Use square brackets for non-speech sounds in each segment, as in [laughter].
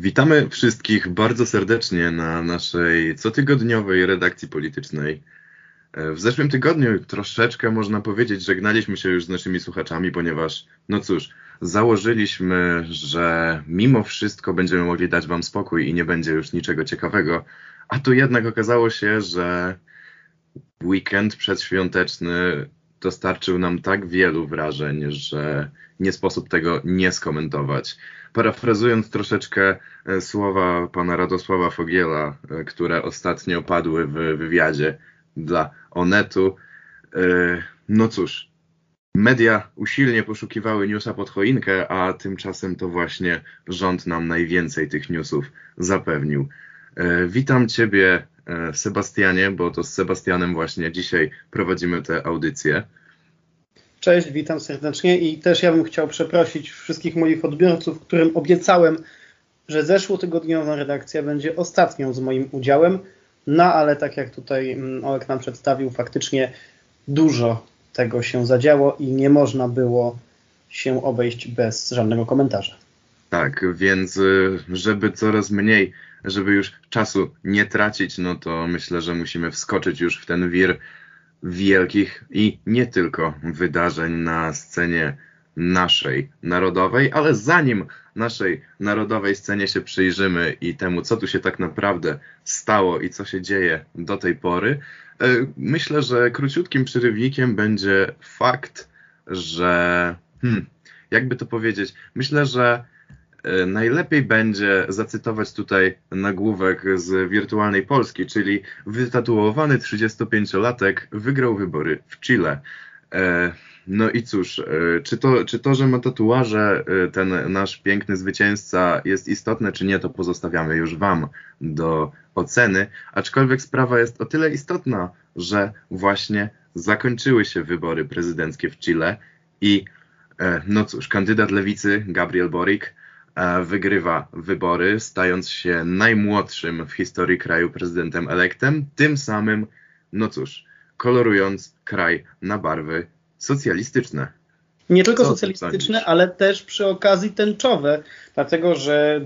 Witamy wszystkich bardzo serdecznie na naszej cotygodniowej redakcji politycznej. E, w zeszłym tygodniu troszeczkę można powiedzieć, żegnaliśmy się już z naszymi słuchaczami, ponieważ, no cóż, założyliśmy, że mimo wszystko będziemy mogli dać Wam spokój i nie będzie już niczego ciekawego, a tu jednak okazało się, że weekend przedświąteczny dostarczył nam tak wielu wrażeń, że nie sposób tego nie skomentować. Parafrazując troszeczkę e, słowa pana Radosława Fogiela, e, które ostatnio padły w wywiadzie dla Onetu, e, no cóż, media usilnie poszukiwały newsa pod choinkę, a tymczasem to właśnie rząd nam najwięcej tych newsów zapewnił. Witam Ciebie, Sebastianie, bo to z Sebastianem właśnie dzisiaj prowadzimy tę audycję. Cześć, witam serdecznie i też ja bym chciał przeprosić wszystkich moich odbiorców, którym obiecałem, że zeszłotygodniowa redakcja będzie ostatnią z moim udziałem. No ale tak jak tutaj mm, Olek nam przedstawił, faktycznie dużo tego się zadziało i nie można było się obejść bez żadnego komentarza. Tak, więc y, żeby coraz mniej, żeby już czasu nie tracić, no to myślę, że musimy wskoczyć już w ten wir wielkich i nie tylko wydarzeń na scenie naszej narodowej, ale zanim naszej narodowej scenie się przyjrzymy i temu, co tu się tak naprawdę stało i co się dzieje do tej pory, e, myślę, że króciutkim przerywnikiem będzie fakt, że hmm, jakby to powiedzieć, myślę, że najlepiej będzie zacytować tutaj nagłówek z wirtualnej Polski, czyli wytatuowany 35-latek wygrał wybory w Chile. E, no i cóż, e, czy to, czy to, że ma tatuaże ten nasz piękny zwycięzca jest istotne, czy nie, to pozostawiamy już Wam do oceny. Aczkolwiek sprawa jest o tyle istotna, że właśnie zakończyły się wybory prezydenckie w Chile i no cóż, kandydat lewicy Gabriel Boric wygrywa wybory, stając się najmłodszym w historii kraju prezydentem elektem, tym samym, no cóż, kolorując kraj na barwy socjalistyczne. Nie tylko Co socjalistyczne, ale też przy okazji tęczowe, dlatego że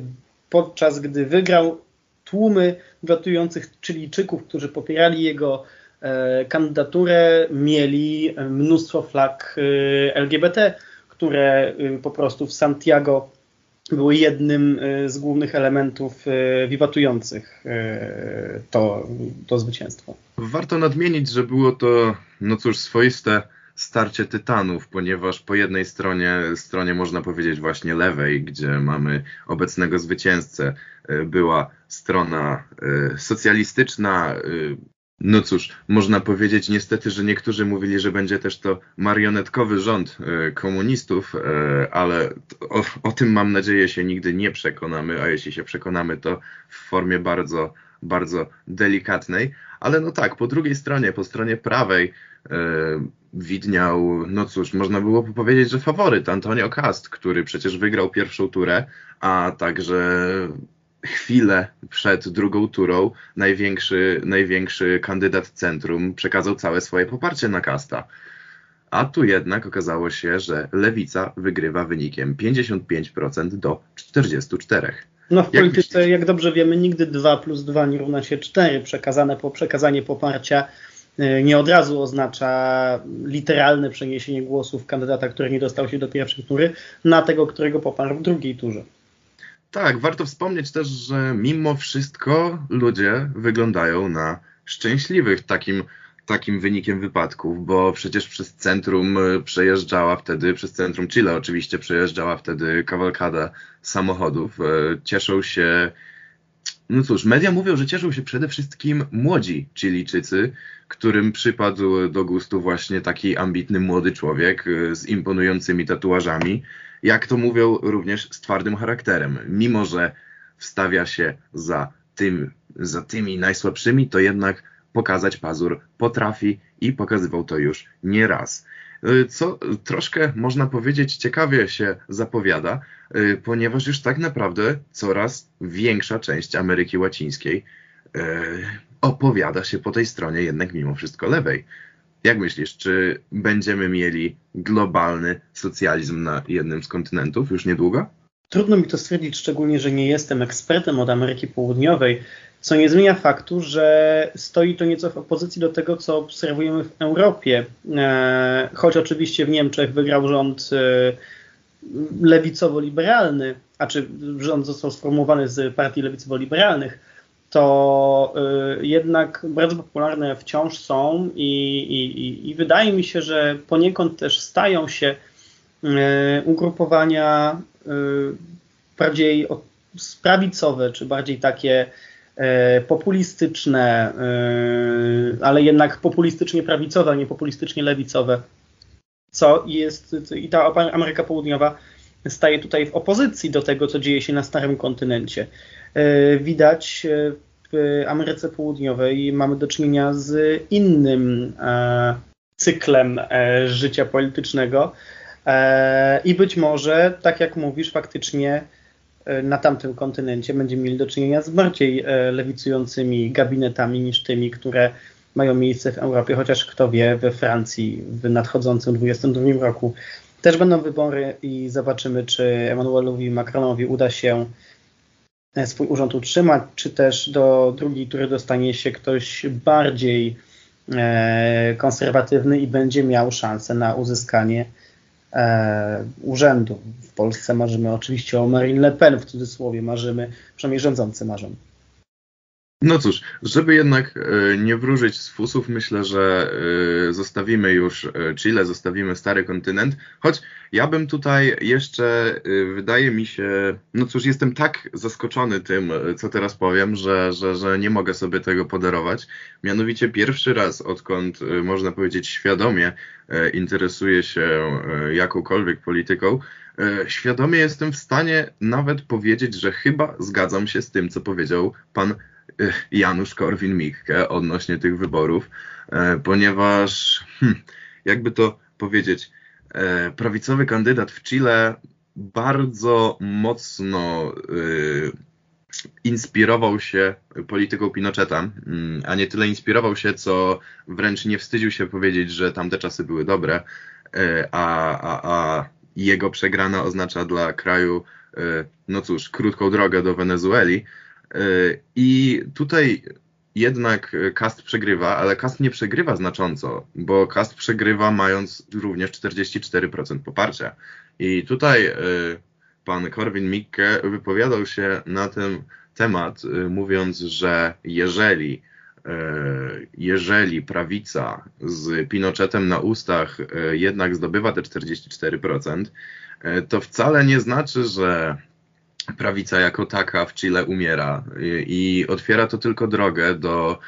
podczas gdy wygrał tłumy watujących Chilijczyków, którzy popierali jego e, kandydaturę, mieli mnóstwo flag e, LGBT, które e, po prostu w Santiago były jednym e, z głównych elementów e, wiwatujących e, to, to zwycięstwo. Warto nadmienić, że było to, no cóż, swoiste starcie tytanów, ponieważ po jednej stronie, stronie można powiedzieć właśnie lewej, gdzie mamy obecnego zwycięzcę, była strona socjalistyczna, no cóż, można powiedzieć niestety, że niektórzy mówili, że będzie też to marionetkowy rząd e, komunistów, e, ale o, o, tym mam nadzieję się nigdy nie przekonamy, a jeśli się przekonamy, to w formie bardzo, bardzo delikatnej. Ale no tak, po drugiej stronie, po stronie prawej e, widniał, no cóż, można było powiedzieć, że faworyt Antonio Cast, który przecież wygrał pierwszą turę, a także chwilę przed drugą turą największy, największy kandydat centrum przekazał całe swoje poparcie na Kasta. A tu jednak okazało się, że lewica wygrywa wynikiem 55% do 44%. No w polityce, jak, jak dobrze wiemy, nigdy 2 plus 2 nie równa się 4. Przekazane po, przekazanie poparcia e, nie od razu oznacza literalne przeniesienie głosów kandydata, który nie dostał się do pierwszej tury, na tego, którego poparł w drugiej turze. Tak, warto wspomnieć też, że mimo wszystko ludzie wyglądają na szczęśliwych takim, takim wynikiem wypadków, bo przecież przez centrum e, przejeżdżała wtedy, przez centrum Chile oczywiście przejeżdżała wtedy kawalkada samochodów. E, cieszą się, no cóż, media mówią, że cieszą się przede wszystkim młodzi Chilijczycy, którym przypadł do gustu właśnie taki ambitny młody człowiek e, z imponującymi tatuażami jak to mówią, również z twardym charakterem. Mimo, że wstawia się za, tym, za tymi najsłabszymi, to jednak pokazać pazur potrafi i pokazywał to już nie raz. Y, co troszkę można powiedzieć ciekawie się zapowiada, y, ponieważ już tak naprawdę coraz większa część Ameryki Łacińskiej y, opowiada się po tej stronie jednak mimo wszystko lewej. Jak myślisz, czy będziemy mieli globalny socjalizm na jednym z kontynentów już niedługo? Trudno mi to stwierdzić, szczególnie, że nie jestem ekspertem od Ameryki Południowej, co nie zmienia faktu, że stoi to nieco w opozycji do tego, co obserwujemy w Europie. E, choć oczywiście w Niemczech wygrał rząd e, lewicowo-liberalny, a czy rząd został sformułowany z partii lewicowo-liberalnych, to y, jednak bardzo popularne wciąż są i, i, i wydaje mi się, że poniekąd też stają się y, ugrupowania y, bardziej prawicowe, czy bardziej takie populistyczne, ale jednak populistycznie prawicowe, a nie populistycznie lewicowe, co jest i ta Ameryka Południowa staje tutaj w opozycji do tego, co dzieje się na Starym Kontynencie. E, widać e, w Ameryce Południowej mamy do czynienia z innym e, cyklem życia politycznego i być może, tak jak mówisz, faktycznie na tamtym kontynencie będziemy mieli do czynienia z bardziej lewicującymi gabinetami niż tymi, które mają miejsce w Europie, chociaż kto wie, we Francji w nadchodzącym 2022 roku też będą wybory i zobaczymy, czy Emmanuelowi Macronowi uda się e, swój urząd utrzymać, czy też do drugiej tury dostanie się ktoś bardziej e, konserwatywny i będzie miał szansę na uzyskanie e, urzędu. W Polsce marzymy oczywiście o Marine Le Pen, w cudzysłowie marzymy, przynajmniej rządzący marzą. No cóż, żeby jednak e, nie wróżyć z fusów, myślę, że e, zostawimy już e, Chile, zostawimy stary kontynent, choć ja bym tutaj jeszcze, wydaje mi się, no cóż, jestem tak zaskoczony tym, co teraz powiem, że, że, że nie mogę sobie tego podarować. Mianowicie pierwszy raz, odkąd można powiedzieć świadomie interesuję się jakąkolwiek polityką, świadomie jestem w stanie nawet powiedzieć, że chyba zgadzam się z tym, co powiedział pan Janusz Korwin-Mikke odnośnie tych wyborów, e, ponieważ, hmm, jakby to powiedzieć, e, prawicowy kandydat w Chile bardzo mocno e, inspirował się polityką Pinocheta, mm, a nie tyle inspirował się, co wręcz nie wstydził się powiedzieć, że tamte czasy były dobre, a, a, a jego przegrana oznacza dla kraju, no cóż, krótką drogę do Wenezueli. E, I tutaj jednak Cast przegrywa, ale Cast nie przegrywa znacząco, bo Cast przegrywa mając również 44% poparcia. I tutaj e, pan Korwin Mikke wypowiadał się na ten temat, e, mówiąc, że jeżeli jeżeli prawica z Pinochetem na ustach jednak zdobywa te 44%, to wcale nie znaczy, że prawica jako taka w Chile umiera i, otwiera to tylko drogę do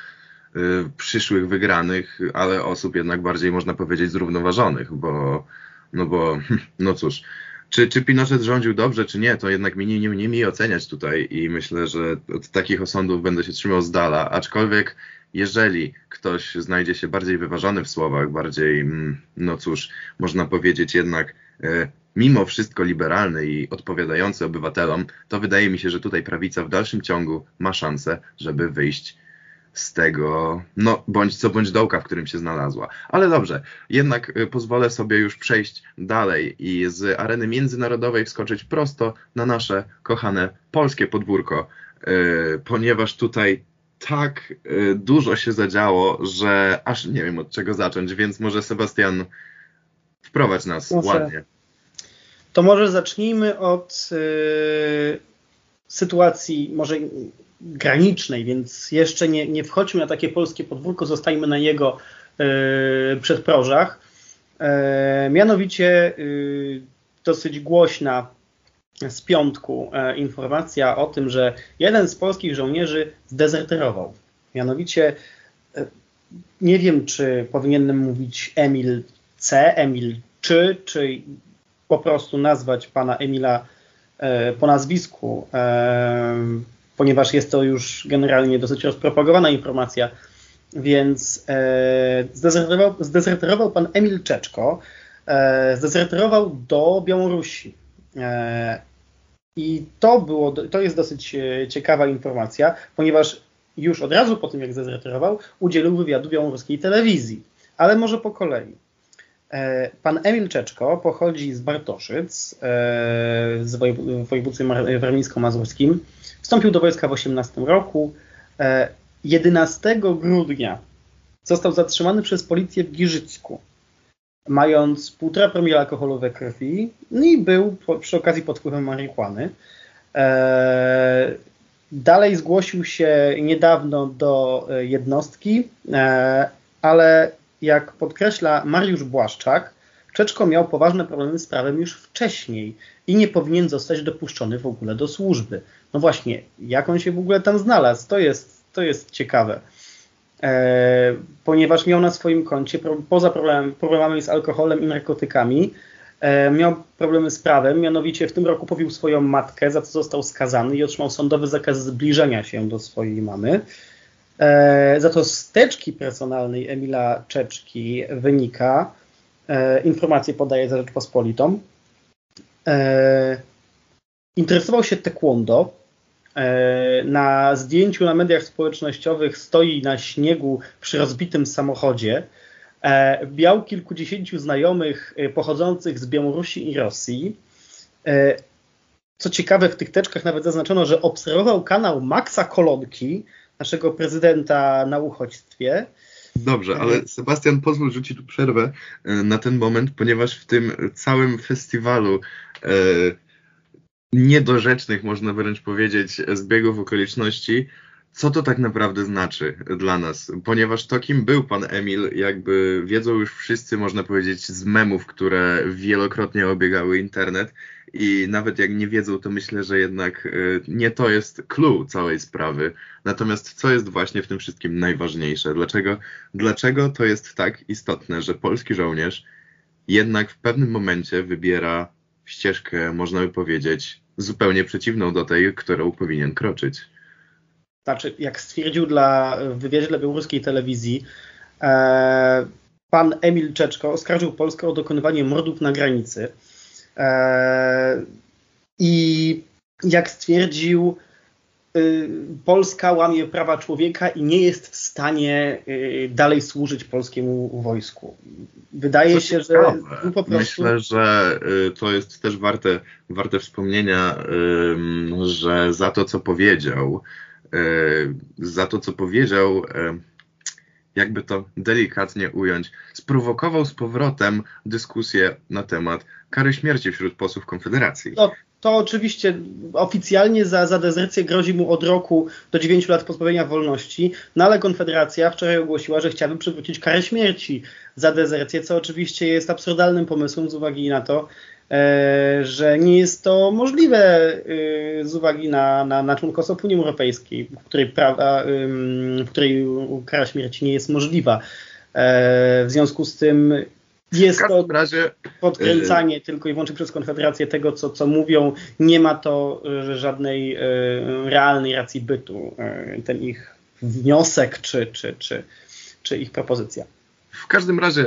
y, przyszłych wygranych, ale osób jednak bardziej można powiedzieć zrównoważonych, bo no bo [laughs] no cóż, czy, czy Pinochet rządził dobrze, czy nie, to jednak mi nie, nie, nie mi oceniać tutaj i myślę, że od takich osądów będę się trzymał z dala, aczkolwiek jeżeli ktoś znajdzie się bardziej wyważony w słowach, bardziej, mm, no cóż, można powiedzieć jednak y, mimo wszystko liberalny i odpowiadający obywatelom, to wydaje mi się, że tutaj prawica w dalszym ciągu ma szansę, żeby wyjść z tego, no bądź co bądź dołka, w którym się znalazła. Ale dobrze, jednak y, pozwolę sobie już przejść dalej i z areny międzynarodowej wskoczyć prosto na nasze kochane polskie podwórko, yy, ponieważ tutaj tak yy, dużo się zadziało, że aż nie wiem od czego zacząć, więc może Sebastian wprowadź nas Muszę. ładnie to może zacznijmy od y, sytuacji może granicznej, więc jeszcze nie, nie wchodźmy na takie polskie podwórko, zostajmy na jego y, przedprożach. Y, mianowicie y, dosyć głośna z piątku e, informacja o tym, że jeden z polskich żołnierzy zdezerterował. Mianowicie e, nie wiem, czy powinienem mówić Emil C, Emil czy, czy po prostu nazwać pana Emila e, po nazwisku, e, ponieważ jest to już generalnie dosyć rozpropagowana informacja, więc e, zdezerterował, zdezerterował pan Emil Czeczko, zdezerterował do Białorusi. I to, było, to jest dosyć ciekawa informacja, ponieważ już od razu po tym, jak zdezerterował, udzielił wywiadu białoruskiej telewizji. Ale może po kolei. E, pan Emil Czeczko pochodzi z Bartoszyc, z województwie warmińsko-mazurskim. Wstąpił do wojska w 18 roku. 11 grudnia został zatrzymany przez policję w Giżycku, mając 1,5 promila alkoholu we krwi no i był przy okazji pod wpływem marihuany. E, dalej zgłosił się niedawno do e, jednostki, e, ale jak podkreśla Mariusz Błaszczak, Czeczko miał poważne problemy z prawem już wcześniej i nie powinien zostać dopuszczony w ogóle do służby. No właśnie, jak on się w ogóle tam znalazł, to jest, to jest ciekawe. E, ponieważ miał na swoim koncie, poza problem, problemami z alkoholem i narkotykami, e, miał problemy z prawem, mianowicie w tym roku pobił swoją matkę, za co został skazany i otrzymał sądowy zakaz zbliżenia się do swojej mamy. E, za to z teczki personalnej Emila Czeczki wynika, informacje podaje za Rzeczpospolitą, interesował się taekwondo, E, na zdjęciu na mediach społecznościowych stoi na śniegu przy rozbitym samochodzie. E, miał kilkudziesięciu znajomych e, pochodzących z Białorusi i Rosji. Co ciekawe, w tych teczkach nawet zaznaczono, że obserwował kanał Maxa Kolonki, naszego prezydenta na uchodźstwie. Dobrze, ale Sebastian, pozwól rzucić tu przerwę na ten moment, ponieważ w tym całym festiwalu niedorzecznych, można wręcz powiedzieć, zbiegów okoliczności, co to tak naprawdę znaczy dla nas? Ponieważ to, kim był pan Emil, jakby wiedzą już wszyscy, można powiedzieć, z memów, które wielokrotnie obiegały internet. I nawet jak nie wiedzą, to myślę, że jednak y, nie to jest clue całej sprawy. Natomiast co jest właśnie w tym wszystkim najważniejsze? Dlaczego, dlaczego to jest tak istotne, że polski żołnierz jednak w pewnym momencie wybiera ścieżkę, można by powiedzieć, zupełnie przeciwną do tej, którą powinien kroczyć. Znaczy, jak stwierdził dla, w wywiadzie dla białoruskiej telewizji, e, pan Emil Czeczko oskarżył Polskę o dokonywanie mordów na granicy. E, I jak stwierdził, y, Polska łamie prawa człowieka i nie jest w stanie y, dalej służyć polskiemu wojsku. Wydaje Co się, że po prostu... Myślę, że y, to jest też warte, warte wspomnienia, że za to, co powiedział, za to, co powiedział, jakby to delikatnie ująć, sprowokował z powrotem dyskusję na temat kary śmierci wśród posłów Konfederacji. No, to oczywiście oficjalnie za, za dezercję grozi mu od roku do 9 lat pozbawienia wolności, no ale Konfederacja wczoraj ogłosiła, że chciałaby przywrócić karę śmierci za dezercję, co oczywiście jest absurdalnym pomysłem z uwagi na to, e, że nie jest to możliwe e, z uwagi na, na, na członkostwo w Unii Europejskiej, w której, prawa, e, w której kara śmierci nie jest możliwa. E, w związku z tym jest to razie, podkręcanie tylko i wyłącznie przez Konfederację tego, co, co mówią. Nie ma to e, żadnej e, realnej racji bytu, e, ten ich wniosek czy, czy, czy, czy ich propozycja. W każdym razie,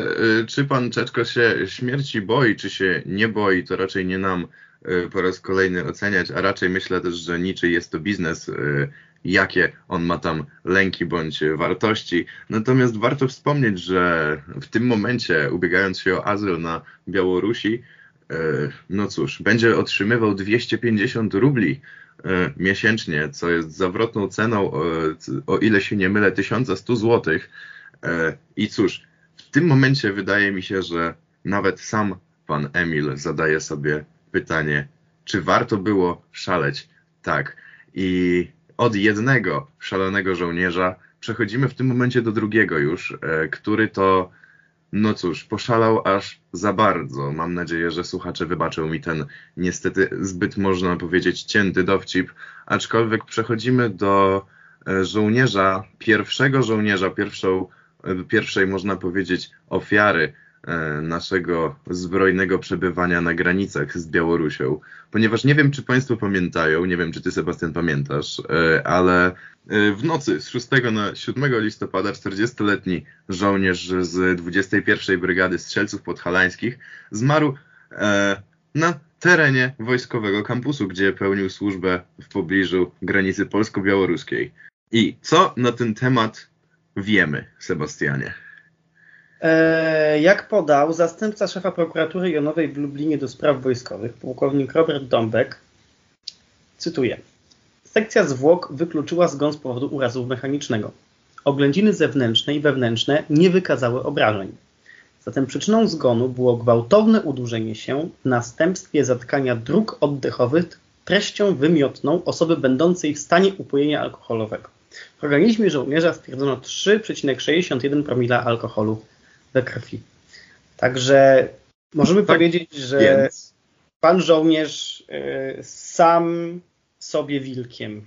czy pan Czeczko się śmierci boi, czy się nie boi, to raczej nie nam po raz kolejny oceniać, a raczej myślę też, że niczy jest to biznes jakie on ma tam lęki bądź wartości. Natomiast warto wspomnieć, że w tym momencie, ubiegając się o azyl na Białorusi, e, no cóż, będzie otrzymywał 250 rubli e, miesięcznie, co jest zawrotną ceną, o ile się nie mylę, 1100 zł. E, I cóż, w tym momencie wydaje mi się, że nawet sam pan Emil zadaje sobie pytanie, czy warto było szaleć? Tak. I od jednego szalonego żołnierza przechodzimy w tym momencie do drugiego już, e, który to, no cóż, poszalał aż za bardzo. Mam nadzieję, że słuchacze wybaczą mi ten niestety zbyt, można powiedzieć, cięty dowcip, aczkolwiek przechodzimy do e, żołnierza, pierwszego żołnierza, pierwszą, pierwszej, można powiedzieć, ofiary E, naszego zbrojnego przebywania na granicach z Białorusią, ponieważ nie wiem, czy Państwo pamiętają, nie wiem, czy Ty, Sebastian, pamiętasz, e, ale e, w nocy z 6 na 7 listopada 40-letni żołnierz z 21 Brygady Strzelców Podhalańskich zmarł na terenie wojskowego kampusu, gdzie pełnił służbę w pobliżu granicy polsko-białoruskiej. I co na ten temat wiemy, Sebastianie? E, Jak podał zastępca szefa prokuratury jonowej w Lublinie do spraw wojskowych, pułkownik Robert Dąbek, cytuję. Sekcja zwłok wykluczyła zgon z powodu urazu mechanicznego. Oględziny zewnętrzne i wewnętrzne nie wykazały obrażeń. Zatem przyczyną zgonu było gwałtowne udurzenie się w następstwie zatkania dróg oddechowych treścią wymiotną osoby będącej w stanie upojenia alkoholowego. W organizmie żołnierza stwierdzono 3,61 promila alkoholu we krwi. Także możemy tak, powiedzieć, że więc... pan żołnierz y, sam sobie wilkiem.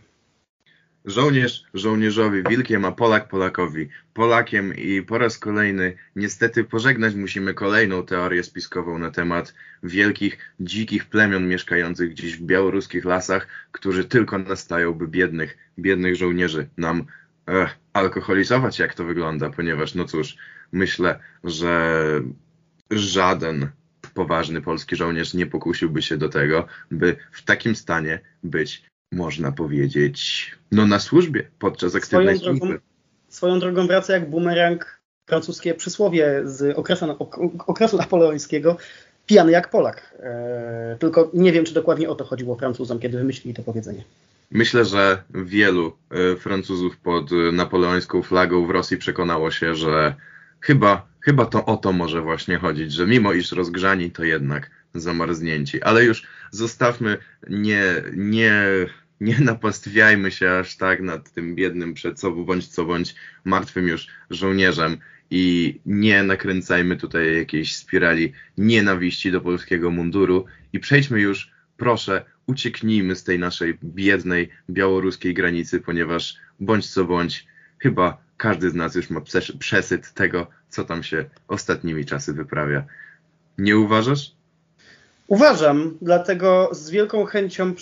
Żołnierz żołnierzowi wilkiem, a Polak Polakowi. Polakiem i po raz kolejny niestety pożegnać musimy kolejną teorię spiskową na temat wielkich, dzikich plemion mieszkających gdzieś w białoruskich lasach, którzy tylko nastają, by biednych, biednych żołnierzy nam eh, alkoholizować, jak to wygląda, ponieważ no cóż, myślę, że żaden poważny polski żołnierz nie pokusiłby się do tego, by w takim stanie być można powiedzieć, no na służbie podczas aktywnej swoją służby. Drogą, swoją drogą wraca jak bumerang francuskie przysłowie z okresu, okresu napoleońskiego, pijany jak Polak. Eee, tylko nie wiem, czy dokładnie o to chodziło Francuzom, kiedy wymyślili to powiedzenie. Myślę, że wielu e, Francuzów pod napoleońską flagą w Rosji przekonało się, że chyba, chyba to o to może właśnie chodzić, że mimo iż rozgrzani, to jednak zamarznięci. Ale już zostawmy, nie, nie, nie napastwiajmy się aż tak nad tym biednym przed sobą bądź co bądź martwym już żołnierzem i nie nakręcajmy tutaj jakiejś spirali nienawiści do polskiego munduru i przejdźmy już, proszę, ucieknijmy z tej naszej biednej białoruskiej granicy, ponieważ bądź co bądź, chyba każdy z nas już ma przesyt tego, co tam się ostatnimi czasy wyprawia. Nie uważasz? Uważam, dlatego z wielką chęcią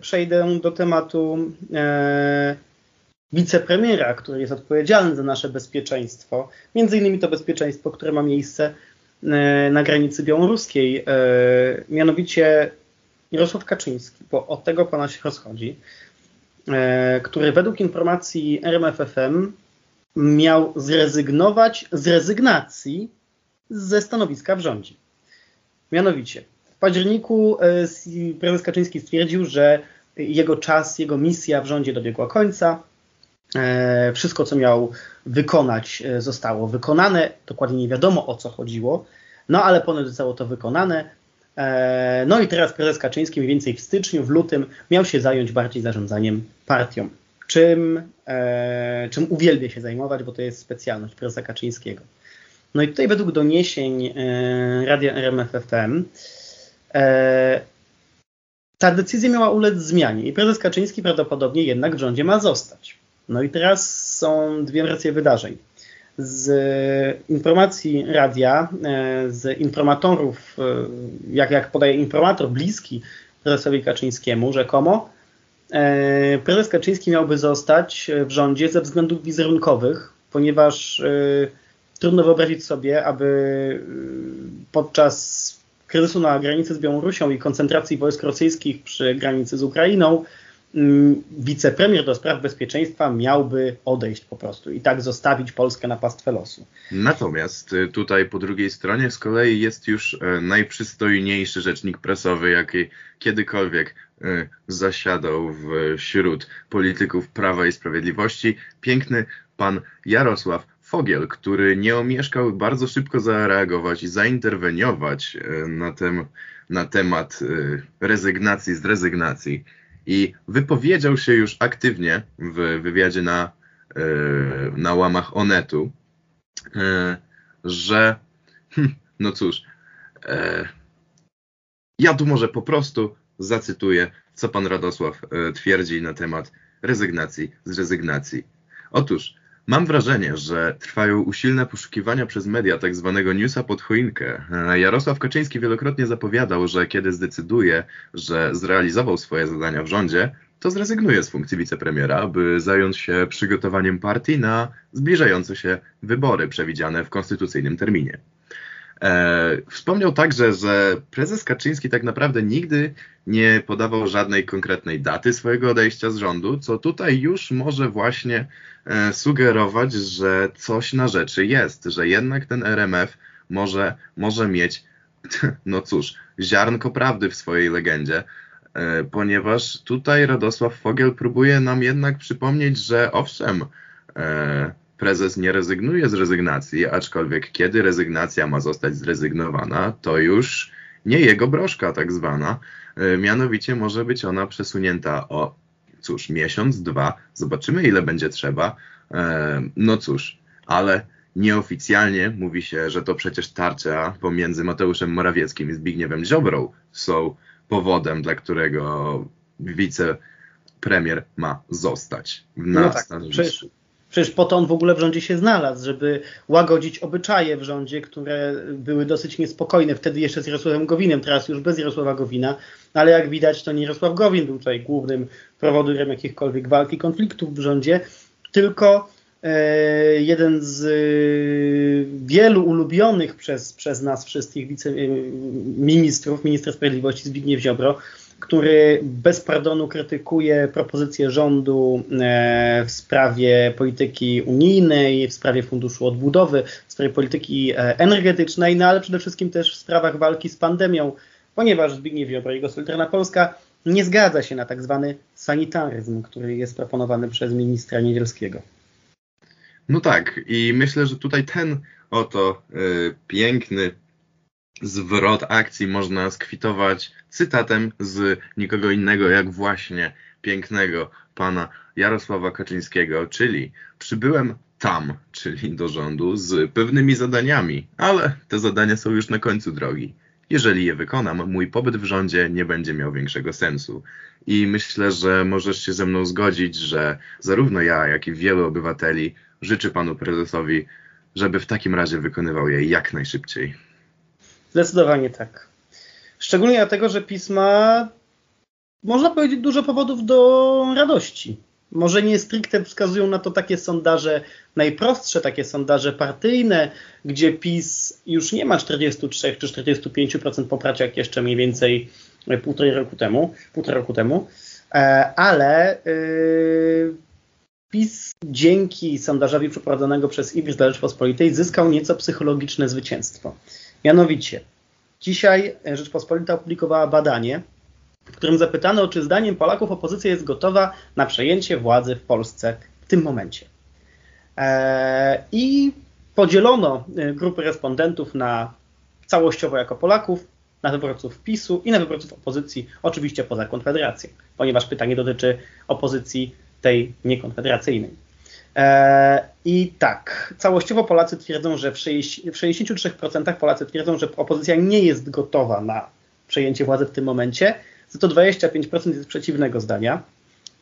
przejdę do tematu e, wicepremiera, który jest odpowiedzialny za nasze bezpieczeństwo. Między innymi to bezpieczeństwo, które ma miejsce e, na granicy białoruskiej, e, mianowicie Jarosław Kaczyński, bo od tego pana się rozchodzi, e, który według informacji RMFFM miał zrezygnować z rezygnacji ze stanowiska w rządzie. Mianowicie październiku e, prezes Kaczyński stwierdził, że jego czas, jego misja w rządzie dobiegła końca. E, wszystko, co miał wykonać, e, zostało wykonane. Dokładnie nie wiadomo o co chodziło, no ale ponad zostało to wykonane. No i teraz prezes Kaczyński mniej więcej w styczniu, w lutym miał się zająć bardziej zarządzaniem partią, czym, czym uwielbia się zajmować, bo to jest specjalność prezesa Kaczyńskiego. No i tutaj według doniesień Radia RMFFM ta decyzja miała ulec zmianie i prezes Kaczyński prawdopodobnie jednak w rządzie ma zostać. No i teraz są dwie wersje wydarzeń. Z informacji radia, e, z informatorów, e, jak, jak podaje informator bliski prezesowi Kaczyńskiemu, rzekomo, prezes Kaczyński miałby zostać w rządzie ze względów wizerunkowych, ponieważ trudno wyobrazić sobie, aby podczas kryzysu na granicy z Białorusią i koncentracji wojsk rosyjskich przy granicy z Ukrainą, mm, wicepremier do spraw bezpieczeństwa miałby odejść po prostu i tak zostawić Polskę na pastwę losu. Natomiast y, tutaj po drugiej stronie z kolei jest już y, najprzystojniejszy rzecznik prasowy, jaki kiedykolwiek y, zasiadał wśród polityków Prawa i Sprawiedliwości. Piękny pan Jarosław Fogiel, który nie omieszkał bardzo szybko zareagować i zainterweniować e, na, tem, na temat e, rezygnacji z rezygnacji i wypowiedział się już aktywnie w wywiadzie na, e, na łamach Onetu, że hm, no cóż, ja tu może po prostu zacytuję, co pan Radosław twierdzi na temat rezygnacji z rezygnacji. Otóż Mam wrażenie, że trwają usilne poszukiwania przez media tak zwanego newsa pod choinkę. Jarosław Kaczyński wielokrotnie zapowiadał, że kiedy zdecyduje, że zrealizował swoje zadania w rządzie, to zrezygnuje z funkcji wicepremiera, by zająć się przygotowaniem partii na zbliżające się wybory przewidziane w konstytucyjnym terminie. E, wspomniał także, że prezes Kaczyński tak naprawdę nigdy nie podawał żadnej konkretnej daty swojego odejścia z rządu, co tutaj już może właśnie e, sugerować, że coś na rzeczy jest, że jednak ten RMF może, może mieć, [laughs] no cóż, ziarnko prawdy w swojej legendzie, e, ponieważ tutaj Radosław Fogiel próbuje nam jednak przypomnieć, że owszem, prezes nie rezygnuje z rezygnacji, aczkolwiek kiedy rezygnacja ma zostać zrezygnowana, to już nie jego broszka tak zwana, e, mianowicie może być ona przesunięta o cóż, miesiąc, dwa, zobaczymy ile będzie trzeba. No cóż, ale nieoficjalnie mówi się, że to przecież tarcia pomiędzy Mateuszem Morawieckim i Zbigniewem Ziobrą są powodem, dla którego wicepremier ma zostać na no tak, przecież, przecież po to on w ogóle w rządzie się znalazł, żeby łagodzić obyczaje w rządzie, które były dosyć niespokojne. Wtedy jeszcze z Jarosławem Gowinem, teraz już bez Jarosława Gowina, ale jak widać to nie Jarosław Gowin był tutaj głównym prowodyrem jakichkolwiek walki, konfliktów w rządzie, tylko E, jeden z e, wielu ulubionych przez, przez nas wszystkich wiceministrów, ministra sprawiedliwości Zbigniew Ziobro, który bez pardonu krytykuje propozycje rządu e, w sprawie polityki unijnej, w sprawie funduszu odbudowy, w sprawie polityki energetycznej, no ale przede wszystkim też w sprawach walki z pandemią, ponieważ Zbigniew Ziobro i jego Solidarna Polska nie zgadza się na tak zwany sanitaryzm, który jest proponowany przez ministra Niedzielskiego. No tak, i myślę, że tutaj ten oto y, piękny zwrot akcji można skwitować cytatem z nikogo innego jak właśnie pięknego pana Jarosława Kaczyńskiego, czyli przybyłem tam, czyli do rządu, z pewnymi zadaniami, ale te zadania są już na końcu drogi. Jeżeli je wykonam, mój pobyt w rządzie nie będzie miał większego sensu. I myślę, że możesz się ze mną zgodzić, że zarówno ja, jak i wielu obywateli życzy panu prezesowi, żeby w takim razie wykonywał je jak najszybciej. Zdecydowanie tak. Szczególnie dlatego, że pisma, można powiedzieć, dużo powodów do radości. Może nie stricte wskazują na to takie sondaże najprostsze, takie sondaże partyjne, gdzie PiS już nie ma 43 czy 45% poparcia, jak jeszcze mniej więcej półtorej roku temu, półtora roku temu, e, ale yy, PiS dzięki sondażowi przeprowadzonego przez IBIS dla Rzeczpospolitej zyskał nieco psychologiczne zwycięstwo. Mianowicie, dzisiaj Rzeczpospolita opublikowała badanie, w którym zapytano, czy zdaniem Polaków opozycja jest gotowa na przejęcie władzy w Polsce w tym momencie. Eee, I podzielono e, grupy respondentów na całościowo jako Polaków, na wyborców PiSu i na wyborców opozycji, oczywiście poza Konfederacją, ponieważ pytanie dotyczy opozycji tej niekonfederacyjnej. Eee, I tak, całościowo Polacy twierdzą, że w 63% Polacy twierdzą, że opozycja nie jest gotowa na przejęcie władzy w tym momencie, za to 25% jest przeciwnego zdania.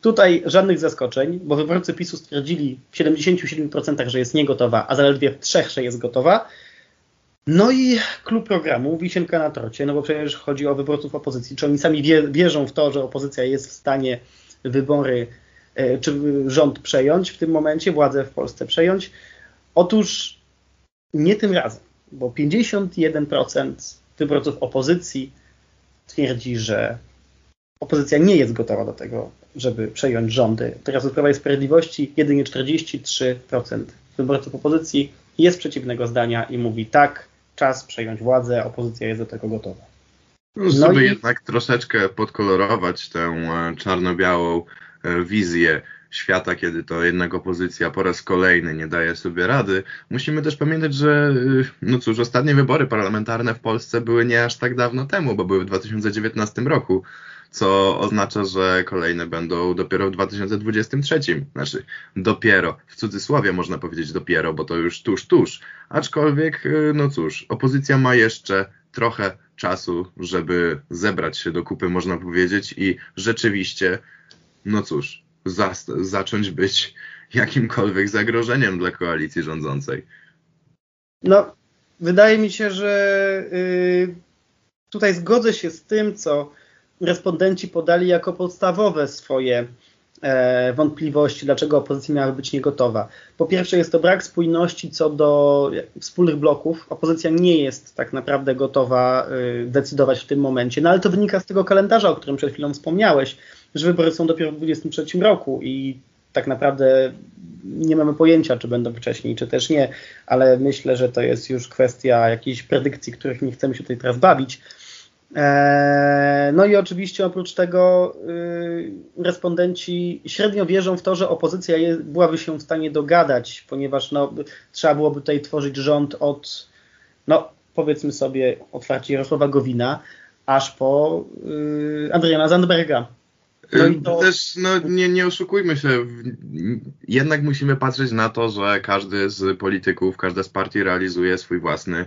Tutaj żadnych zaskoczeń, bo wyborcy PiSu stwierdzili w 77%, że jest niegotowa, a zaledwie w 3%, że jest gotowa. No i klub programu, wisienka na torcie, no bo przecież chodzi o wyborców opozycji. Czy oni sami wierzą w to, że opozycja jest w stanie wybory E, czy rząd przejąć w tym momencie, władzę w Polsce przejąć? Otóż nie tym razem, bo 51% wyborców opozycji twierdzi, że opozycja nie jest gotowa do tego, żeby przejąć rządy. Teraz od Prawa i Sprawiedliwości jedynie 43% wyborców opozycji jest przeciwnego zdania i mówi tak, czas przejąć władzę, opozycja jest do tego gotowa. No, żeby no i... jednak troszeczkę podkolorować tę e, czarno-białą E, wizję świata, kiedy to jednak opozycja po raz kolejny nie daje sobie rady. Musimy też pamiętać, że e, no cóż, ostatnie wybory parlamentarne w Polsce były nie aż tak dawno temu, bo były w 2019 roku, co oznacza, że kolejne będą dopiero w 2023. Znaczy, dopiero, w cudzysłowie można powiedzieć dopiero, bo to już tuż, tuż. Aczkolwiek, no cóż, opozycja ma jeszcze trochę czasu, żeby zebrać się do kupy, można powiedzieć, i rzeczywiście no cóż, za, zacząć być jakimkolwiek zagrożeniem dla koalicji rządzącej. No, wydaje mi się, że yy, tutaj zgodzę się z tym, co respondenci podali jako podstawowe swoje e, wątpliwości, dlaczego opozycja miała być niegotowa. Po pierwsze jest to brak spójności co do wspólnych bloków. Opozycja nie jest tak naprawdę gotowa y, decydować w tym momencie, no ale to wynika z tego kalendarza, o którym przed chwilą wspomniałeś że wybory są dopiero w 2023 roku i tak naprawdę nie mamy pojęcia, czy będą wcześniej, czy też nie, ale myślę, że to jest już kwestia jakichś predykcji, których nie chcemy się tutaj teraz bawić. E, no i oczywiście oprócz tego y, respondenci średnio wierzą w to, że opozycja byłaby się w stanie dogadać, ponieważ no, trzeba byłoby tutaj tworzyć rząd od, no powiedzmy sobie otwarcie Jarosława Gowina, aż po y, Adriana Zandberga. No to... Też no, nie, nie oszukujmy się, jednak musimy patrzeć na to, że każdy z polityków, każda z partii realizuje swój własny,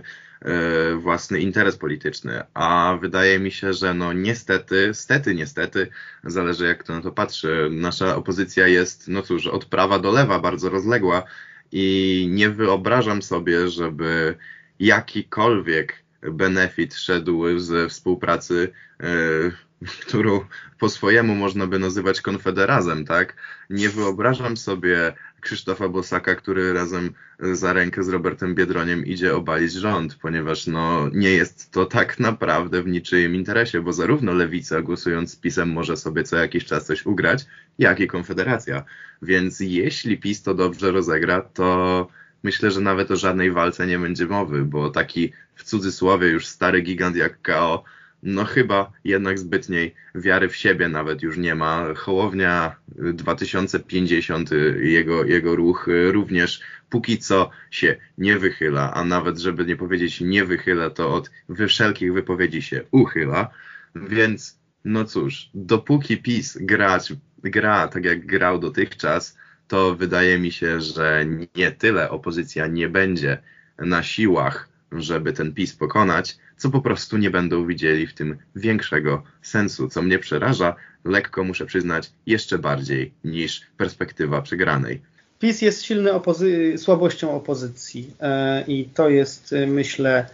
własny interes polityczny, a wydaje mi się, że no niestety, stety, niestety, zależy jak kto na to patrzy, nasza opozycja jest, no cóż, od prawa do lewa bardzo rozległa i nie wyobrażam sobie, żeby jakikolwiek benefit szedł ze współpracy e, którą po swojemu można by nazywać konfederazem, tak? Nie wyobrażam sobie Krzysztofa Bosaka, który razem za rękę z Robertem Biedroniem idzie obalić rząd, ponieważ no, nie jest to tak naprawdę w niczyim interesie, bo zarówno lewica głosując z PiSem może sobie co jakiś czas coś ugrać, jak i Konfederacja. Więc jeśli PiS to dobrze rozegra, to myślę, że nawet o żadnej walce nie będzie mowy, bo taki w cudzysłowie już stary gigant jak KO no chyba jednak zbytniej wiary w siebie nawet już nie ma. Hołownia 2050, jego, jego ruch również póki co się nie wychyla, a nawet żeby nie powiedzieć nie wychyla, to od wszelkich wypowiedzi się uchyla. Więc no cóż, dopóki PiS grać, gra tak jak grał dotychczas, to wydaje mi się, że nie tyle opozycja nie będzie na siłach, żeby ten PiS pokonać, co po prostu nie będą widzieli w tym większego sensu, co mnie przeraża, lekko muszę przyznać, jeszcze bardziej niż perspektywa przegranej. PiS jest silny opozy słabością opozycji e, i to jest, e, myślę,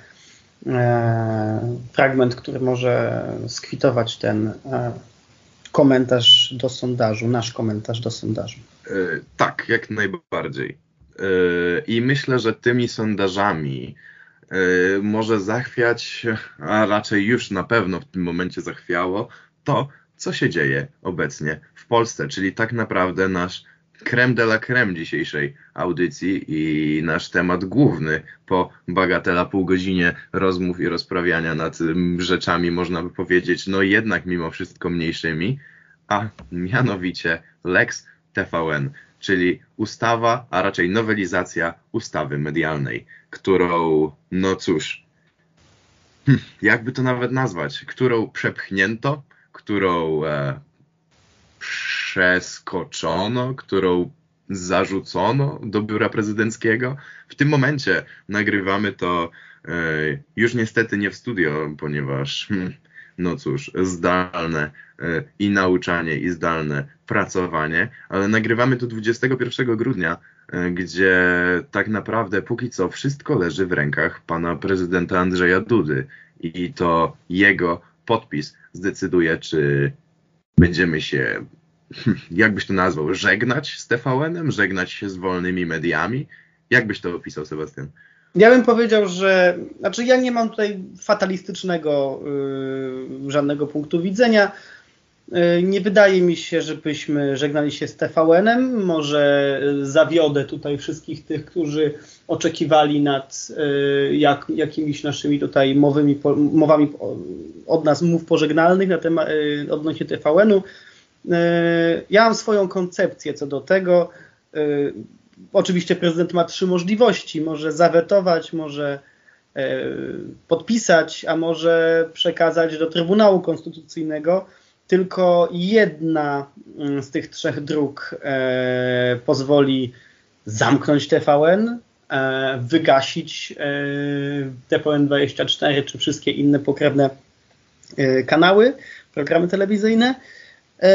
e, fragment, który może skwitować ten e, komentarz do sondażu, nasz komentarz do sondażu. E, tak, jak najbardziej. E, I myślę, że tymi sondażami może zachwiać, a raczej już na pewno w tym momencie zachwiało, to, co się dzieje obecnie w Polsce, czyli tak naprawdę nasz creme de la creme dzisiejszej audycji i nasz temat główny po bagatela pół godzinie rozmów i rozprawiania nad rzeczami, można by powiedzieć, no jednak mimo wszystko mniejszymi, a mianowicie Lex TVN, czyli ustawa, a raczej nowelizacja ustawy medialnej którą, no cóż, hm, jakby to nawet nazwać, którą przepchnięto, którą e, przeskoczono, którą zarzucono do biura prezydenckiego. W tym momencie nagrywamy to e, już niestety nie w studio, ponieważ, hm, no cóż, zdalne e, i nauczanie, i zdalne pracowanie, ale nagrywamy to 21 grudnia E, gdzie tak naprawdę póki co wszystko leży w rękach pana prezydenta Andrzeja Dudy i to jego podpis zdecyduje, czy będziemy się, [laughs] jak byś to nazwał, żegnać z TVN-em, żegnać się z wolnymi mediami? Jak byś to opisał, Sebastian? Ja bym powiedział, że znaczy ja nie mam tutaj fatalistycznego yy, żadnego punktu widzenia. E, nie wydaje mi się, żebyśmy żegnali się z TVN-em. Może zawiodę tutaj wszystkich tych, którzy oczekiwali nad e, jak, jakimiś naszymi tutaj mowymi, mowami od nas mów pożegnalnych na temat, e, odnośnie TVN-u. Ja mam swoją koncepcję co do tego. Oczywiście prezydent ma trzy możliwości. Może zawetować, może podpisać, a może przekazać do Trybunału Konstytucyjnego tylko jedna mm, z tych trzech dróg e, pozwoli zamknąć TVN, e, wygasić e, TVN24 czy wszystkie inne pokrewne e, kanały, programy telewizyjne. E,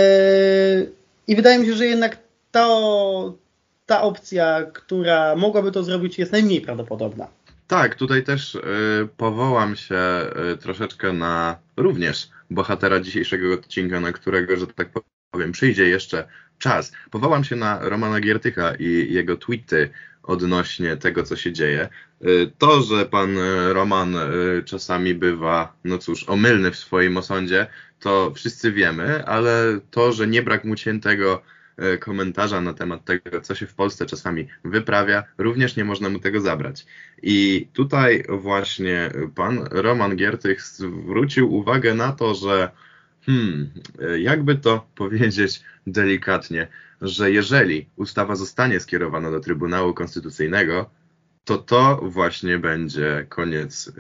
I wydaje mi się, że jednak to, ta opcja, która mogłaby to zrobić, jest najmniej prawdopodobna. Tak, tutaj też y, powołam się troszeczkę na również bohatera dzisiejszego odcinka, na którego, że tak powiem, przyjdzie jeszcze czas. Powołam się na Romana Giertycha i jego tweety odnośnie tego, co się dzieje. Y, to, że pan y, Roman y, czasami bywa, no cóż, omylny w swoim osądzie, to wszyscy wiemy, ale to, że nie brak mu ciętego komentarza na temat tego, co się w Polsce czasami wyprawia, również nie można mu tego zabrać. I tutaj właśnie pan Roman Giertych zwrócił uwagę na to, że hmm, jakby to [laughs] powiedzieć delikatnie, że jeżeli ustawa zostanie skierowana do Trybunału Konstytucyjnego, to to właśnie będzie koniec,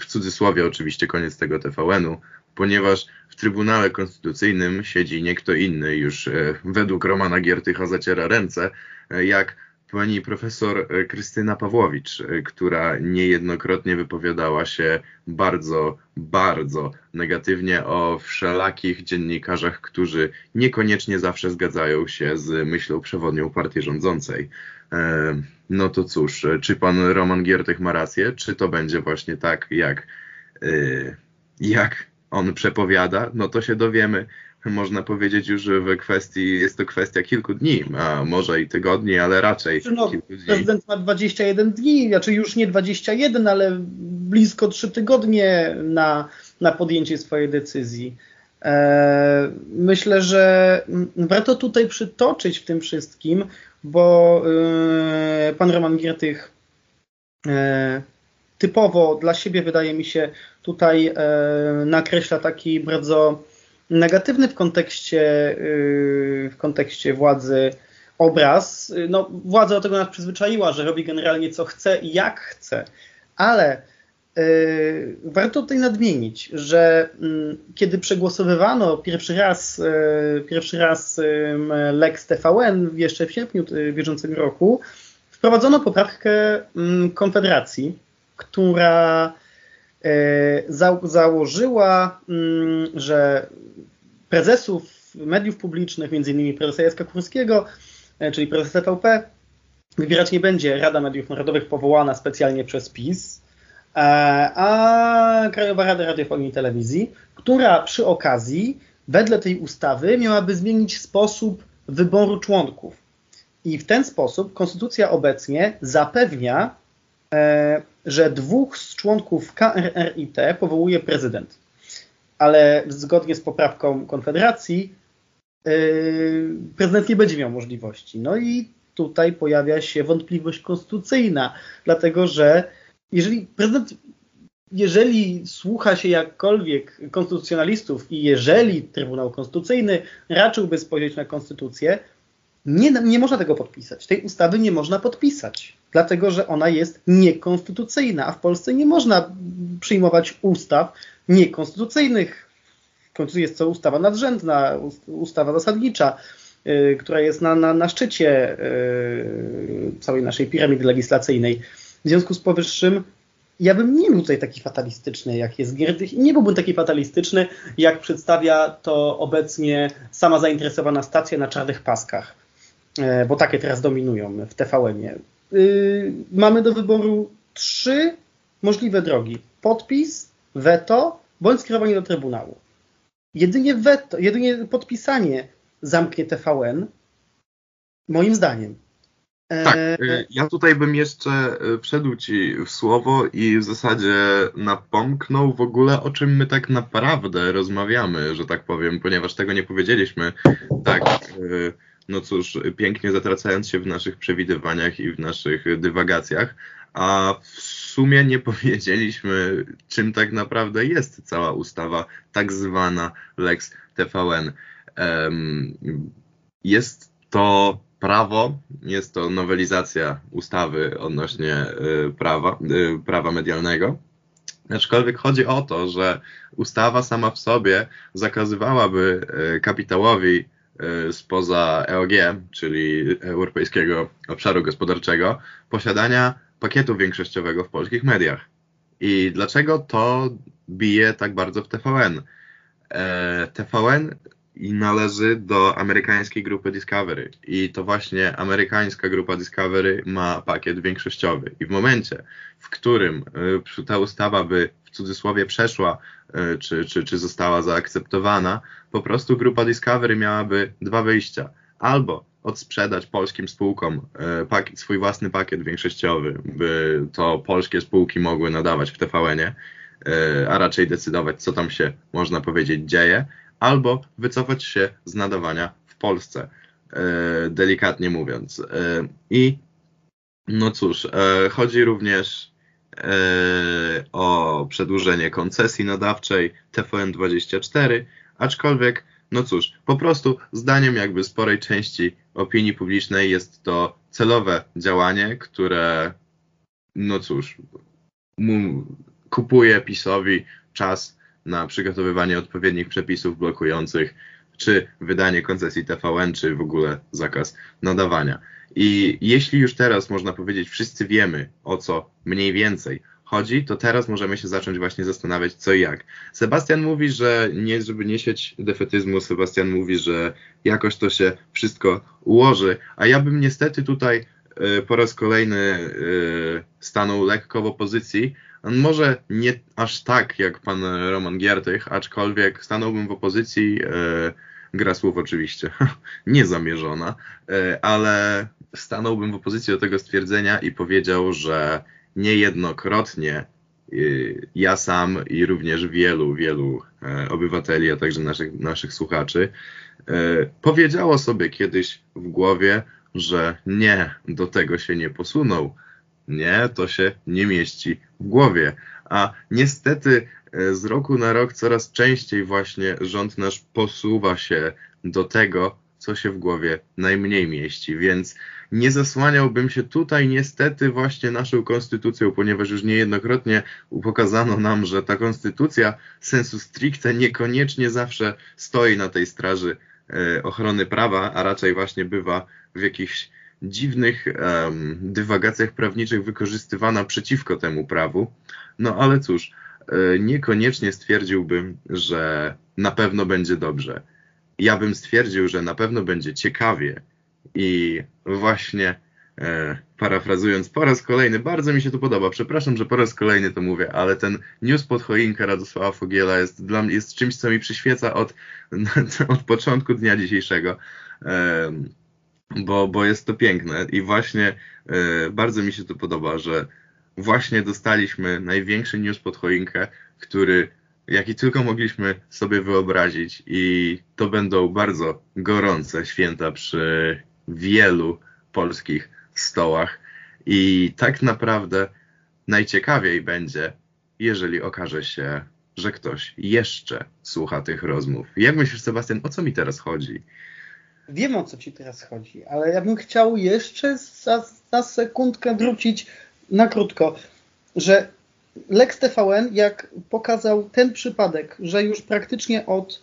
w cudzysłowie oczywiście koniec tego TVN-u, ponieważ w Trybunale Konstytucyjnym siedzi nie kto inny, już e, według Romana Giertycha zaciera ręce, e, jak pani profesor e, Krystyna Pawłowicz, która niejednokrotnie wypowiadała się bardzo, bardzo negatywnie o wszelakich dziennikarzach, którzy niekoniecznie zawsze zgadzają się z myślą przewodnią partii rządzącej. No to cóż, czy pan Roman Giertych ma rację, czy to będzie właśnie tak, jak, jak on przepowiada, no to się dowiemy, można powiedzieć już w kwestii, jest to kwestia kilku dni, a może i tygodni, ale raczej znaczy, no, kilku dni. Prezydent ma 21 dni, znaczy już nie 21, ale blisko 3 tygodnie na, na podjęcie swojej decyzji. E, myślę, że warto tutaj przytoczyć w tym wszystkim, bo e, pan Roman Giertych e, typowo dla siebie, wydaje mi się, tutaj e, nakreśla taki bardzo negatywny w kontekście, y, w kontekście władzy obraz. No, władza do tego nas przyzwyczaiła, że robi generalnie co chce i jak chce, ale warto tutaj nadmienić, że mm, kiedy przegłosowywano pierwszy raz, pierwszy raz Lex TVN jeszcze w sierpniu bieżącego roku, wprowadzono poprawkę mm, Konfederacji, która e, za, założyła, mm, że prezesów mediów publicznych, m.in. prezesa Jacka Kurskiego, e, czyli prezesa TVP, wybierać nie będzie Rada Mediów Narodowych powołana specjalnie przez PiS, e, a Krajowa Rada Radiofonii i Telewizji, która przy okazji wedle tej ustawy miałaby zmienić sposób wyboru członków. I w ten sposób konstytucja obecnie zapewnia że dwóch z członków KRRiT powołuje prezydent. Ale zgodnie z poprawką Konfederacji e, prezydent nie będzie miał możliwości. No i tutaj pojawia się wątpliwość konstytucyjna, dlatego że jeżeli prezydent, jeżeli słucha się jakkolwiek konstytucjonalistów i jeżeli Trybunał Konstytucyjny raczyłby spojrzeć na konstytucję, nie, nie można tego podpisać. Tej ustawy nie można podpisać, dlatego że ona jest niekonstytucyjna, a w Polsce nie można przyjmować ustaw niekonstytucyjnych. W końcu jest to ustawa nadrzędna, ustawa zasadnicza, yy, która jest na, na, na szczycie yy, całej naszej piramidy legislacyjnej. W związku z powyższym ja bym nie był tutaj taki fatalistyczny, jak jest Gierdych i nie byłbym taki fatalistyczny, jak przedstawia to obecnie sama zainteresowana stacja na czarnych paskach. E, bo takie teraz dominują w TVN-ie. Y, mamy do wyboru trzy możliwe drogi. Podpis, weto bądź skierowanie do Trybunału. Jedynie weto, jedynie podpisanie zamknie TVN, moim zdaniem. E, tak, y, ja tutaj bym jeszcze y, wszedł Ci w słowo i w zasadzie napomknął w ogóle, o czym my tak naprawdę rozmawiamy, że tak powiem, ponieważ tego nie powiedzieliśmy. Tak, no cóż, pięknie zatracając się w naszych przewidywaniach i w naszych dywagacjach, a w sumie nie powiedzieliśmy, czym tak naprawdę jest cała ustawa, tak zwana Lex TVN. Jest to prawo, jest to nowelizacja ustawy odnośnie y, prawa, y, prawa medialnego. Aczkolwiek chodzi o to, że ustawa sama w sobie zakazywałaby y, kapitałowi spoza EOG, czyli Europejskiego Obszaru Gospodarczego, posiadania pakietu większościowego w polskich mediach. I dlaczego to bije tak bardzo w TVN? E, TVN należy do amerykańskiej grupy Discovery i to właśnie amerykańska grupa Discovery ma pakiet większościowy. I w momencie, w którym y, ta ustawa by w cudzysłowie przeszła, y, czy, czy, czy została zaakceptowana, po prostu grupa Discovery miałaby dwa wyjścia. Albo odsprzedać polskim spółkom y, pakiet, swój własny pakiet większościowy, by to polskie spółki mogły nadawać w TVN-ie, a raczej decydować, co tam się, można powiedzieć, dzieje, albo wycofać się z nadawania w Polsce. delikatnie mówiąc. I no cóż, chodzi również o przedłużenie koncesji nadawczej TVN24, aczkolwiek no cóż, po prostu zdaniem jakby sporej części opinii publicznej jest to celowe działanie, które no cóż, kupuje PiSowi czas na przygotowywanie odpowiednich przepisów blokujących czy wydanie koncesji TVN, czy w ogóle zakaz nadawania. I jeśli już teraz można powiedzieć, wszyscy wiemy o co mniej więcej chodzi, to teraz możemy się zacząć właśnie zastanawiać co i jak. Sebastian mówi, że nie, żeby nie sieć defetyzmu, Sebastian mówi, że jakoś to się wszystko ułoży, a ja bym niestety tutaj y, po raz kolejny y, stanął lekko w opozycji. Może nie aż tak jak pan Roman Giertych, aczkolwiek stanąłbym w opozycji, y, gra słów oczywiście, [laughs] niezamierzona, ale stanąłbym w opozycji do tego stwierdzenia i powiedział, że niejednokrotnie y, ja sam i również wielu, wielu e, obywateli, a także naszych, naszych słuchaczy, e, powiedziało sobie kiedyś w głowie, że nie, do tego się nie posunął. Nie, to się nie mieści w głowie. A niestety e, z roku na rok coraz częściej właśnie rząd nasz posuwa się do tego, co się w głowie najmniej mieści. Więc nie zasłaniałbym się tutaj niestety właśnie naszą konstytucją, ponieważ już niejednokrotnie pokazano nam, że ta konstytucja sensu stricte niekoniecznie zawsze stoi na tej straży e, ochrony prawa, a raczej właśnie bywa w jakichś dziwnych um, dywagacjach prawniczych wykorzystywana przeciwko temu prawu. No ale cóż, e, niekoniecznie stwierdziłbym, że na pewno będzie dobrze. Ja bym stwierdził, że na pewno będzie ciekawie, i właśnie e, parafrazując po raz kolejny, bardzo mi się to podoba. Przepraszam, że po raz kolejny to mówię, ale ten news pod choinkę Radosława Fogiela jest dla mnie jest czymś, co mi przyświeca od, [laughs] od początku dnia dzisiejszego. E, bo, bo jest to piękne i właśnie e, bardzo mi się to podoba, że właśnie dostaliśmy największy news pod choinkę, który jaki tylko mogliśmy sobie wyobrazić i to będą bardzo gorące święta przy wielu polskich stołach i tak naprawdę najciekawiej będzie, jeżeli okaże się, że ktoś jeszcze słucha tych rozmów. Jak myślisz, Sebastian, o co mi teraz chodzi? Wiem, o co ci teraz chodzi, ale ja bym chciał jeszcze za, za sekundkę wrócić na krótko, że Lex TVN, jak pokazał ten przypadek, że już praktycznie od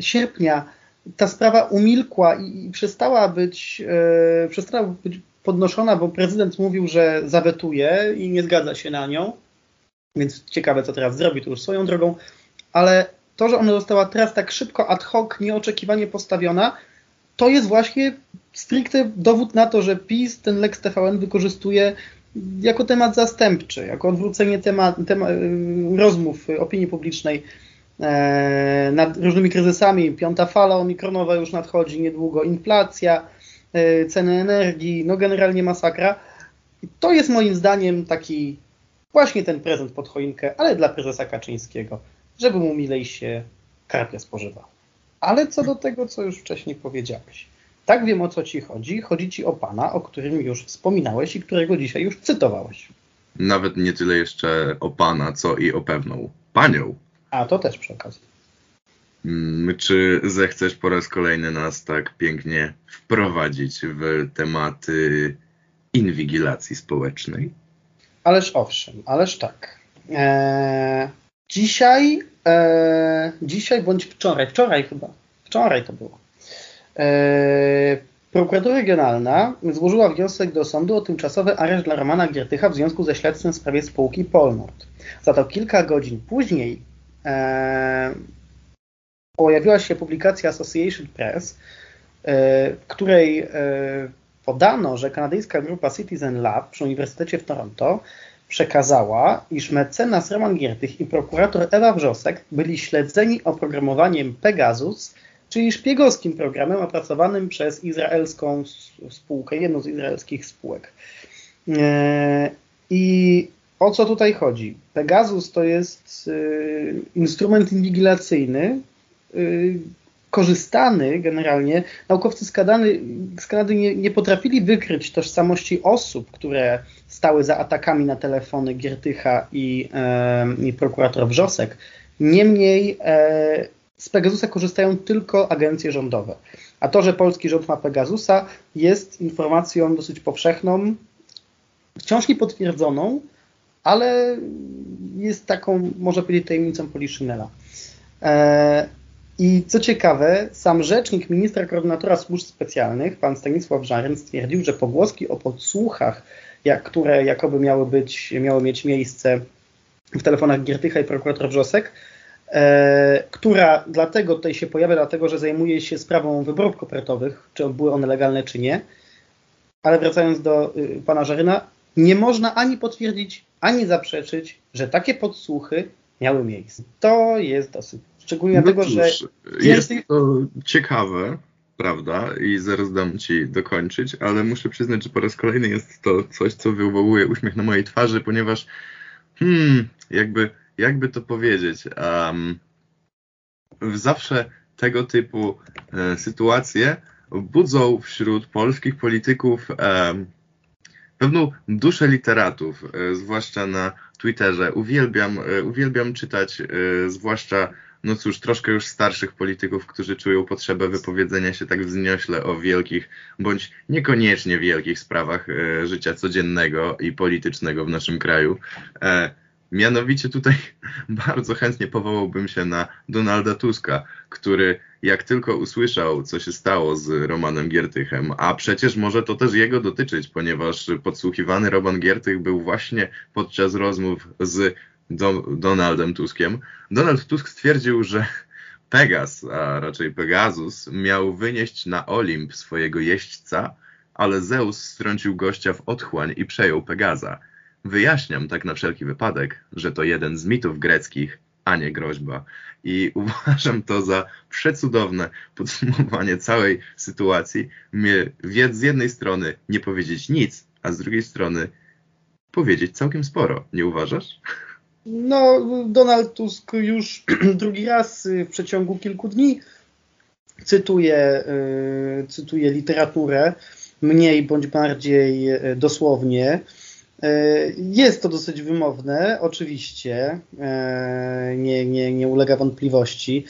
sierpnia ta sprawa umilkła i, i przestała być, e, przestała być podnoszona, bo prezydent mówił, że zawetuje i nie zgadza się na nią, więc ciekawe, co teraz zrobi, to już swoją drogą, ale to, że ona została teraz tak szybko, ad hoc, nieoczekiwanie postawiona, to jest właśnie stricte dowód na to, że PiS ten Lex TVN wykorzystuje jako temat zastępczy, jako odwrócenie temat, temat rozmów opinii publicznej E, nad różnymi kryzysami. Piąta fala omikronowa już nadchodzi niedługo, inflacja, e, ceny energii, no generalnie masakra. I to jest moim zdaniem taki właśnie ten prezent pod choinkę, ale dla prezesa Kaczyńskiego, żeby mu milej się karpia spożywał. Ale co do tego, co już wcześniej powiedziałeś. Tak wiem o co ci chodzi. Chodzi ci o pana, o którym już wspominałeś i którego dzisiaj już cytowałeś. Nawet nie tyle jeszcze o pana, co i o pewną panią. A, to też przy okazji. Mm, czy zechcesz po raz kolejny nas tak pięknie wprowadzić w tematy inwigilacji społecznej? Ależ owszem, ależ tak. Eee, dzisiaj, e, dzisiaj bądź wczoraj, wczoraj chyba, wczoraj to było. Eee, prokuratura Regionalna złożyła wniosek do sądu o tymczasowy areszt dla Romana Giertycha w związku ze śledztwem w sprawie spółki Polnord. Za to kilka godzin później E, pojawiła się publikacja Association Press, e, w której e, podano, że kanadyjska grupa Citizen Lab przy Uniwersytecie w Toronto przekazała, iż mecenas Roman Giertych i prokurator Ewa Wrzosek byli śledzeni oprogramowaniem Pegasus, czyli szpiegowskim programem opracowanym przez izraelską spółkę, jedną z izraelskich spółek. I o co tutaj chodzi? Pegasus to jest y, instrument inwigilacyjny, y, korzystany generalnie. Naukowcy z Kanady, z Kanady nie, nie, potrafili wykryć tożsamości osób, które stały za atakami na telefony Giertycha i, e, i prokurator Wrzosek. Niemniej e, z Pegasusa korzystają tylko agencje rządowe. A to, że polski rząd ma Pegasusa, jest informacją dosyć powszechną, wciąż niepotwierdzoną, ale jest taką, można powiedzieć, tajemnicą Poliszynela. E, I co ciekawe, sam rzecznik ministra koordynatora służb specjalnych, pan Stanisław Żaryn, stwierdził, że pogłoski o podsłuchach, jak, które jakoby miały, być, miały mieć miejsce w telefonach Giertycha i prokurator Wrzosek, e, która dlatego tutaj się pojawia, dlatego że zajmuje się sprawą wyborów kopertowych, czy były one legalne, czy nie. Ale wracając do y, pana Żaryna, nie można ani potwierdzić, ani zaprzeczyć, że takie podsłuchy miały miejsce. To jest dosyć. Szczególnie no dlatego, cóż, że. Jest to ciekawe, prawda? I zaraz dam ci dokończyć, ale muszę przyznać, że po raz kolejny jest to coś, co wywołuje uśmiech na mojej twarzy, ponieważ hmm, jakby, jakby to powiedzieć, um, zawsze tego typu e, sytuacje budzą wśród polskich polityków e, pewną duszę literatów, e, zwłaszcza na Twitterze. Uwielbiam, e, uwielbiam czytać, e, zwłaszcza, no cóż, troszkę już starszych polityków, którzy czują potrzebę wypowiedzenia się tak wzniośle o wielkich, bądź niekoniecznie wielkich sprawach życia codziennego i politycznego w naszym kraju. Mianowicie tutaj [laughs] bardzo chętnie powołałbym się na Donalda Tuska, który jak tylko usłyszał, co się stało z Romanem Giertychem, a przecież może to też jego dotyczyć, ponieważ podsłuchiwany Roman Giertych był właśnie podczas rozmów z Do Donaldem Tuskiem. Donald Tusk stwierdził, że Pegas, a raczej Pegasus, miał wynieść na Olimp swojego jeźdźca, ale Zeus strącił gościa w otchłań i przejął Pegaza. Wyjaśniam tak na wszelki wypadek, że to jeden z mitów greckich, a nie groźba. I [laughs] uważam to za przecudowne podsumowanie całej sytuacji. Mnie z jednej strony nie powiedzieć nic, a z drugiej strony powiedzieć całkiem sporo. Nie uważasz? No, Donald Tusk już [clears throat] drugi raz w przeciągu kilku dni cytuje, y, cytuje literaturę mniej bądź bardziej y, dosłownie. Jest to dosyć wymowne, oczywiście, nie, nie, nie ulega wątpliwości.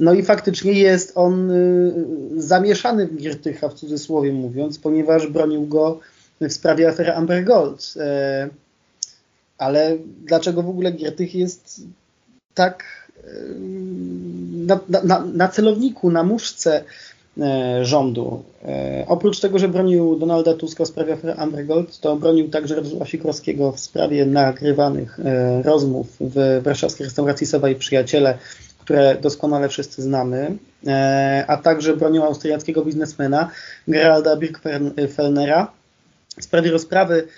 No i faktycznie jest on y, zamieszany w Giertycha, w cudzysłowie mówiąc, ponieważ bronił go w sprawie afery Amber Gold. Ale dlaczego w ogóle Giertych jest tak na, na, na celowniku, na muszce E, rządu. E, oprócz tego, że bronił Donalda Tuska w sprawie afery Amber Gold, to bronił także Radosława Sikorskiego w sprawie nagrywanych e, rozmów w warszawskiej restauracji Sowa i Przyjaciele, które doskonale wszyscy znamy, a także bronił austriackiego biznesmena Geralda Birkfellnera w sprawie rozprawy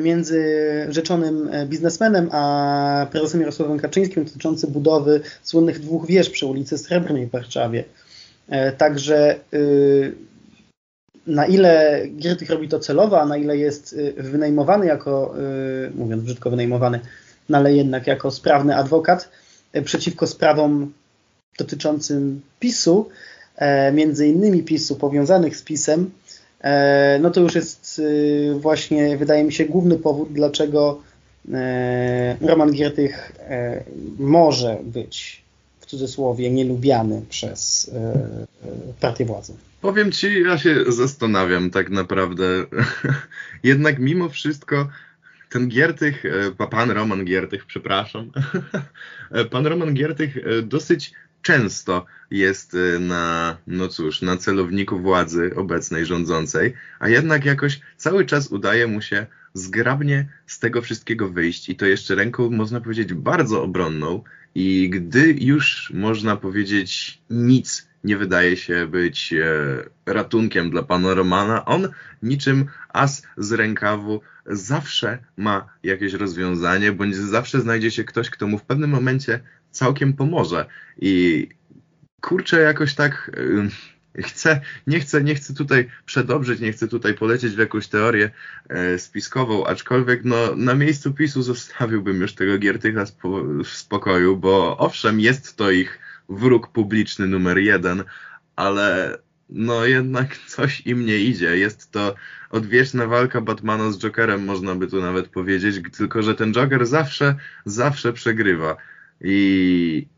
między rzeczonym biznesmenem a prezesem Jarosławem Kaczyńskim dotyczący budowy słynnych dwóch wież przy ulicy Srebrnej w Warszawie. E, także y, na ile Giertych robi to celowo, a na ile jest y, wynajmowany jako, y, mówiąc brzydko wynajmowany, no ale jednak jako sprawny adwokat e, przeciwko sprawom dotyczącym PiSu, e, między innymi PiSu powiązanych z PiSem, no to już jest właśnie, wydaje mi się, główny powód, dlaczego Roman Giertych może być w cudzysłowie nielubiany przez e, e, partię władzy. Powiem ci, ja się zastanawiam tak naprawdę. [laughs] Jednak mimo wszystko ten Giertych, e, pan Roman Giertych, przepraszam, [laughs] pan Roman Giertych dosyć często jest na, no cóż, na celowniku władzy obecnej, rządzącej, a jednak jakoś cały czas udaje mu się zgrabnie z tego wszystkiego wyjść i to jeszcze ręką, można powiedzieć, bardzo obronną. I gdy już można powiedzieć nic nie wydaje się być e, ratunkiem dla pana Romana, on niczym as z rękawu zawsze ma jakieś rozwiązanie, bądź zawsze znajdzie się ktoś, kto mu w pewnym momencie całkiem pomoże. I kurczę, jakoś tak chcę, nie, chcę, nie chcę tutaj przedobrzyć, nie chcę tutaj polecieć w jakąś teorię e, spiskową, aczkolwiek no, na miejscu PiSu zostawiłbym już tego Giertycha w spokoju, bo owszem, jest to ich wróg publiczny numer jeden, ale no jednak coś im nie idzie. Jest to odwieczna walka Batmana z Jokerem, można by tu nawet powiedzieć, tylko że ten Joker zawsze, zawsze przegrywa. I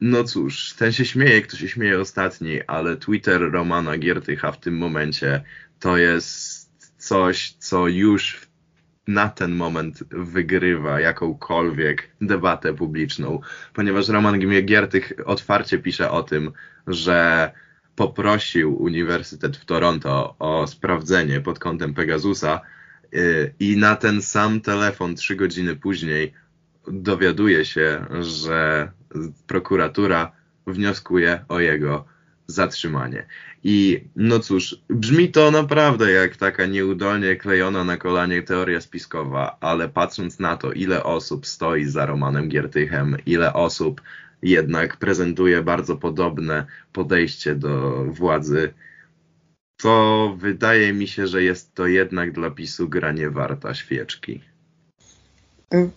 no cóż, ten się śmieje, kto się śmieje ostatni, ale Twitter Romana Giertycha w tym momencie to jest coś, co już na ten moment wygrywa jakąkolwiek debatę publiczną, ponieważ Roman Giertych otwarcie pisze o tym, że poprosił Uniwersytet w Toronto o sprawdzenie pod kątem Pegasusa y, i na ten sam telefon trzy godziny później dowiaduje się, że prokuratura wnioskuje o jego zatrzymanie. I no cóż, brzmi to naprawdę jak taka nieudolnie klejona na kolanie teoria spiskowa, ale patrząc na to, ile osób stoi za Romanem Giertychem, ile osób jednak prezentuje bardzo podobne podejście do władzy, to wydaje mi się, że jest to jednak dla PiSu gra nie warta świeczki.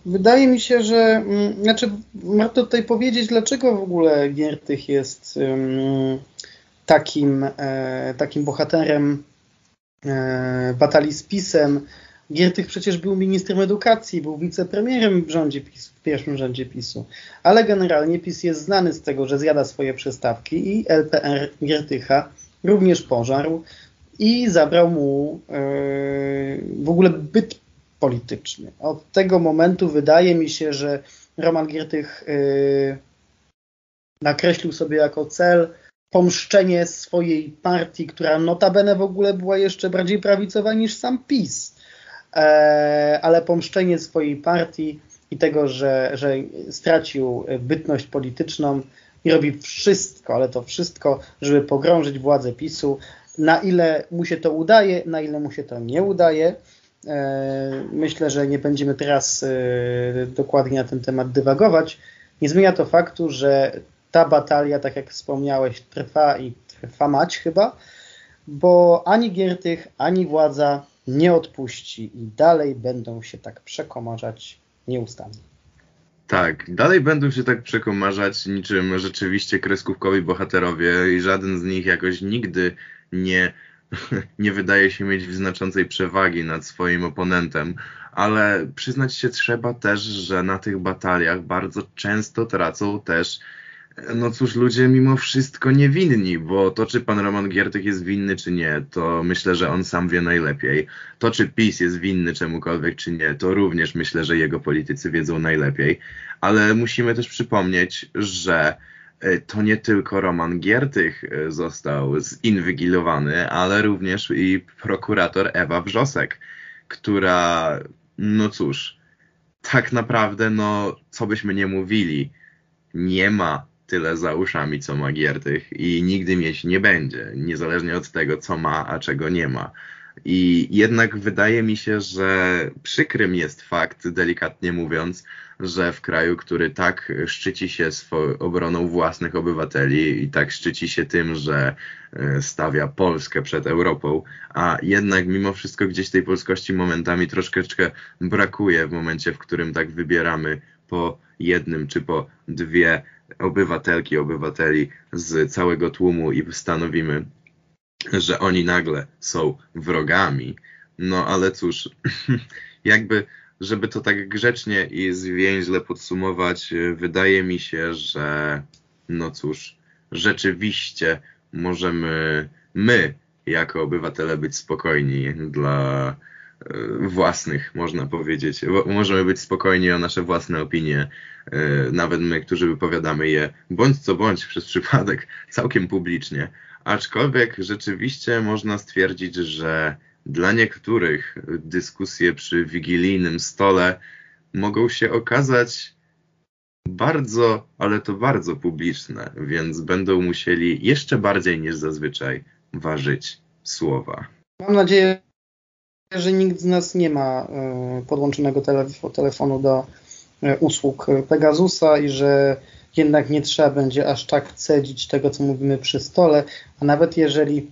Wydaje mi się, że mm, znaczy warto tutaj powiedzieć, dlaczego w ogóle Giertych jest um, takim, e, takim bohaterem e, batalii z PiSem. Giertych przecież był ministrem edukacji, był wicepremierem w rządzie PiSu, w pierwszym rządzie PiSu. Ale generalnie PiS jest znany z tego, że zjada swoje przestawki i LPR Giertycha również pożarł i zabrał mu e, w ogóle byt polityczny. Od tego momentu wydaje mi się, że Roman Giertych e, nakreślił sobie jako cel pomszczenie swojej partii, która notabene w ogóle była jeszcze bardziej prawicowa niż sam PiS, e, ale pomszczenie swojej partii i tego, że, że stracił bytność polityczną i robi wszystko, ale to wszystko, żeby pogrążyć władzę PiSu. Na ile mu się to udaje, na ile mu się to nie udaje. E, myślę, że nie będziemy teraz e, dokładnie na ten temat dywagować. Nie zmienia to faktu, że ta batalia, tak jak wspomniałeś, trwa i trwa mać chyba, bo ani Giertych, ani władza nie odpuści i dalej będą się tak przekomarzać nieustannie. Tak, dalej będą się tak przekomarzać niczym rzeczywiście kreskówkowi bohaterowie i żaden z nich jakoś nigdy nie, nie wydaje się mieć znaczącej przewagi nad swoim oponentem, ale przyznać się trzeba też, że na tych bataliach bardzo często tracą też no cóż, ludzie mimo wszystko niewinni, bo to, czy pan Roman Giertych jest winny, czy nie, to myślę, że on sam wie najlepiej. To, czy PiS jest winny czemukolwiek, czy nie, to również myślę, że jego politycy wiedzą najlepiej. Ale musimy też przypomnieć, że to nie tylko Roman Giertych e, został zinwigilowany, ale również i prokurator Ewa Wrzosek, która, no cóż, tak naprawdę, no, co byśmy nie mówili, nie ma tyle za uszami, co ma Giertych i nigdy mieć nie będzie, niezależnie od tego, co ma, a czego nie ma. I jednak wydaje mi się, że przykrym jest fakt, delikatnie mówiąc, że w kraju, który tak szczyci się obroną własnych obywateli i tak szczyci się tym, że e, stawia Polskę przed Europą, a jednak mimo wszystko gdzieś tej polskości momentami troszeczkę brakuje w momencie, w którym tak wybieramy po jednym czy po dwie obywatelki, obywateli z całego tłumu i stanowimy, że oni nagle są wrogami. No ale cóż, [laughs] jakby, żeby to tak grzecznie i zwięźle podsumować, wydaje mi się, że no cóż, rzeczywiście możemy my, jako obywatele, być spokojni dla własnych, można powiedzieć. Możemy być spokojni o nasze własne opinie, e, nawet my, którzy wypowiadamy je bądź co bądź przez przypadek całkiem publicznie. Aczkolwiek rzeczywiście można stwierdzić, że dla niektórych dyskusje przy wigilijnym stole mogą się okazać bardzo, ale to bardzo publiczne, więc będą musieli jeszcze bardziej niż zazwyczaj ważyć słowa. Mam nadzieję, że nikt z nas nie ma e, podłączonego telefonu do e, usług Pegasusa i że jednak nie trzeba będzie aż tak cedzić tego, co mówimy przy stole, a nawet jeżeli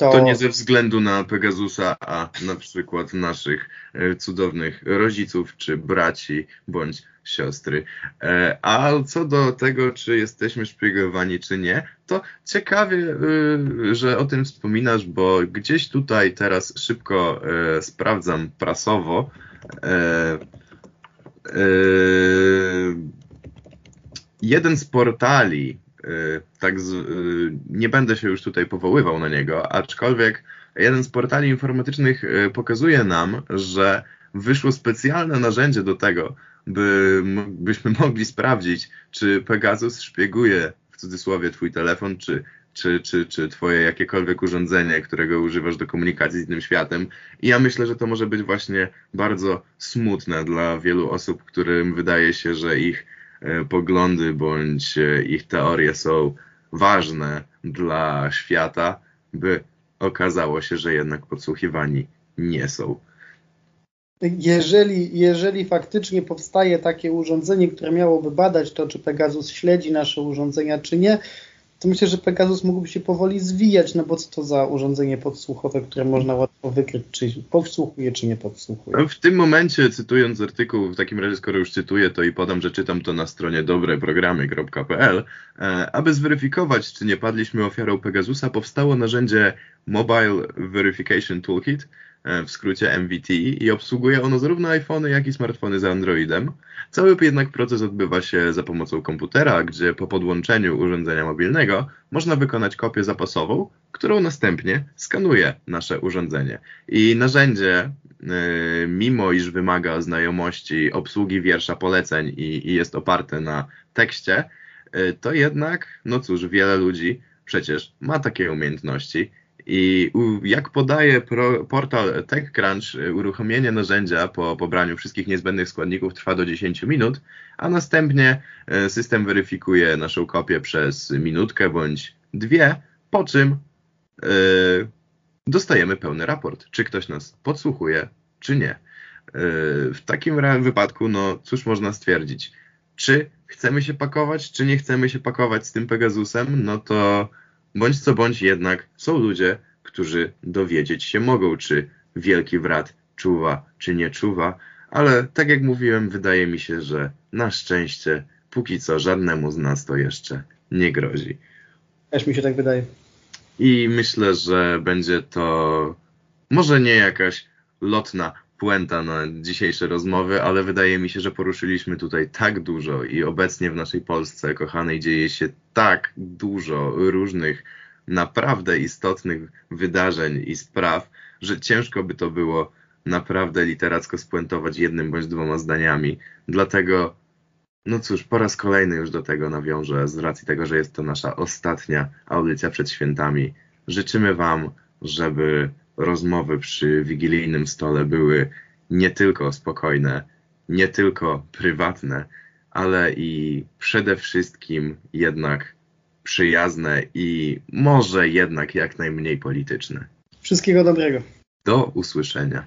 to... to nie ze względu na Pegasusa, a na przykład naszych e, cudownych rodziców, czy braci, bądź siostry. E, a co do tego, czy jesteśmy szpiegowani, czy nie, to ciekawie, e, że o tym wspominasz, bo gdzieś tutaj teraz szybko sprawdzam prasowo. Jeden z portali tak z, y, nie będę się już tutaj powoływał na niego, aczkolwiek jeden z portali informatycznych y, pokazuje nam, że wyszło specjalne narzędzie do tego, by, byśmy mogli sprawdzić, czy Pegasus szpieguje w cudzysłowie twój telefon, czy, czy, czy, czy twoje jakiekolwiek urządzenie, którego używasz do komunikacji z innym światem. I ja myślę, że to może być właśnie bardzo smutne dla wielu osób, którym wydaje się, że ich poglądy bądź e, ich teorie są ważne dla świata, by okazało się, że jednak podsłuchiwani nie są. Jeżeli, jeżeli faktycznie powstaje takie urządzenie, które miałoby badać to, czy Pegasus śledzi nasze urządzenia, czy nie, to myślę, że Pegasus mógłby się powoli zwijać, no bo co to za urządzenie podsłuchowe, które można łatwo wykryć, czy podsłuchuje, czy nie podsłuchuje. W tym momencie, cytując artykuł, w takim razie skoro już cytuję, to i podam, że czytam to na stronie dobreprogramy.pl. E, aby zweryfikować, czy nie padliśmy ofiarą Pegasusa, powstało narzędzie Mobile Verification Toolkit, w skrócie MVT i obsługuje ono zarówno iPhony, jak i smartfony z Androidem. Cały jednak proces odbywa się za pomocą komputera, gdzie po podłączeniu urządzenia mobilnego można wykonać kopię zapasową, którą następnie skanuje nasze urządzenie. I narzędzie, e, mimo iż wymaga znajomości obsługi wiersza poleceń i, i jest oparte na tekście, e, to jednak, no cóż, wiele ludzi przecież ma takie umiejętności i jak podaje pro, portal TechCrunch, y, uruchomienie narzędzia po pobraniu wszystkich niezbędnych składników trwa do 10 minut, a następnie y, system weryfikuje naszą kopię przez minutkę bądź dwie, po czym yy, dostajemy pełny raport, czy ktoś nas podsłuchuje, czy nie. Yy, w takim wypadku, no cóż można stwierdzić? Czy chcemy się pakować, czy nie chcemy się pakować z tym Pegasusem? No to Bądź co bądź jednak są ludzie, którzy dowiedzieć się mogą, czy wielki wrat czuwa, czy nie czuwa, ale tak jak mówiłem, wydaje mi się, że na szczęście póki co żadnemu z nas to jeszcze nie grozi. Też mi się tak wydaje. I myślę, że będzie to może nie jakaś lotna puenta na dzisiejsze rozmowy, ale wydaje mi się, że poruszyliśmy tutaj tak dużo i obecnie w naszej Polsce, kochanej, dzieje się tak dużo różnych naprawdę istotnych wydarzeń i spraw, że ciężko by to było naprawdę literacko spuentować jednym bądź dwoma zdaniami. Dlatego, no cóż, po raz kolejny już do tego nawiążę, z racji tego, że jest to nasza ostatnia audycja przed świętami. Życzymy Wam, żeby rozmowy przy wigilijnym stole były nie tylko spokojne, nie tylko prywatne, ale i przede wszystkim jednak przyjazne i może jednak jak najmniej polityczne. Wszystkiego dobrego. Do usłyszenia.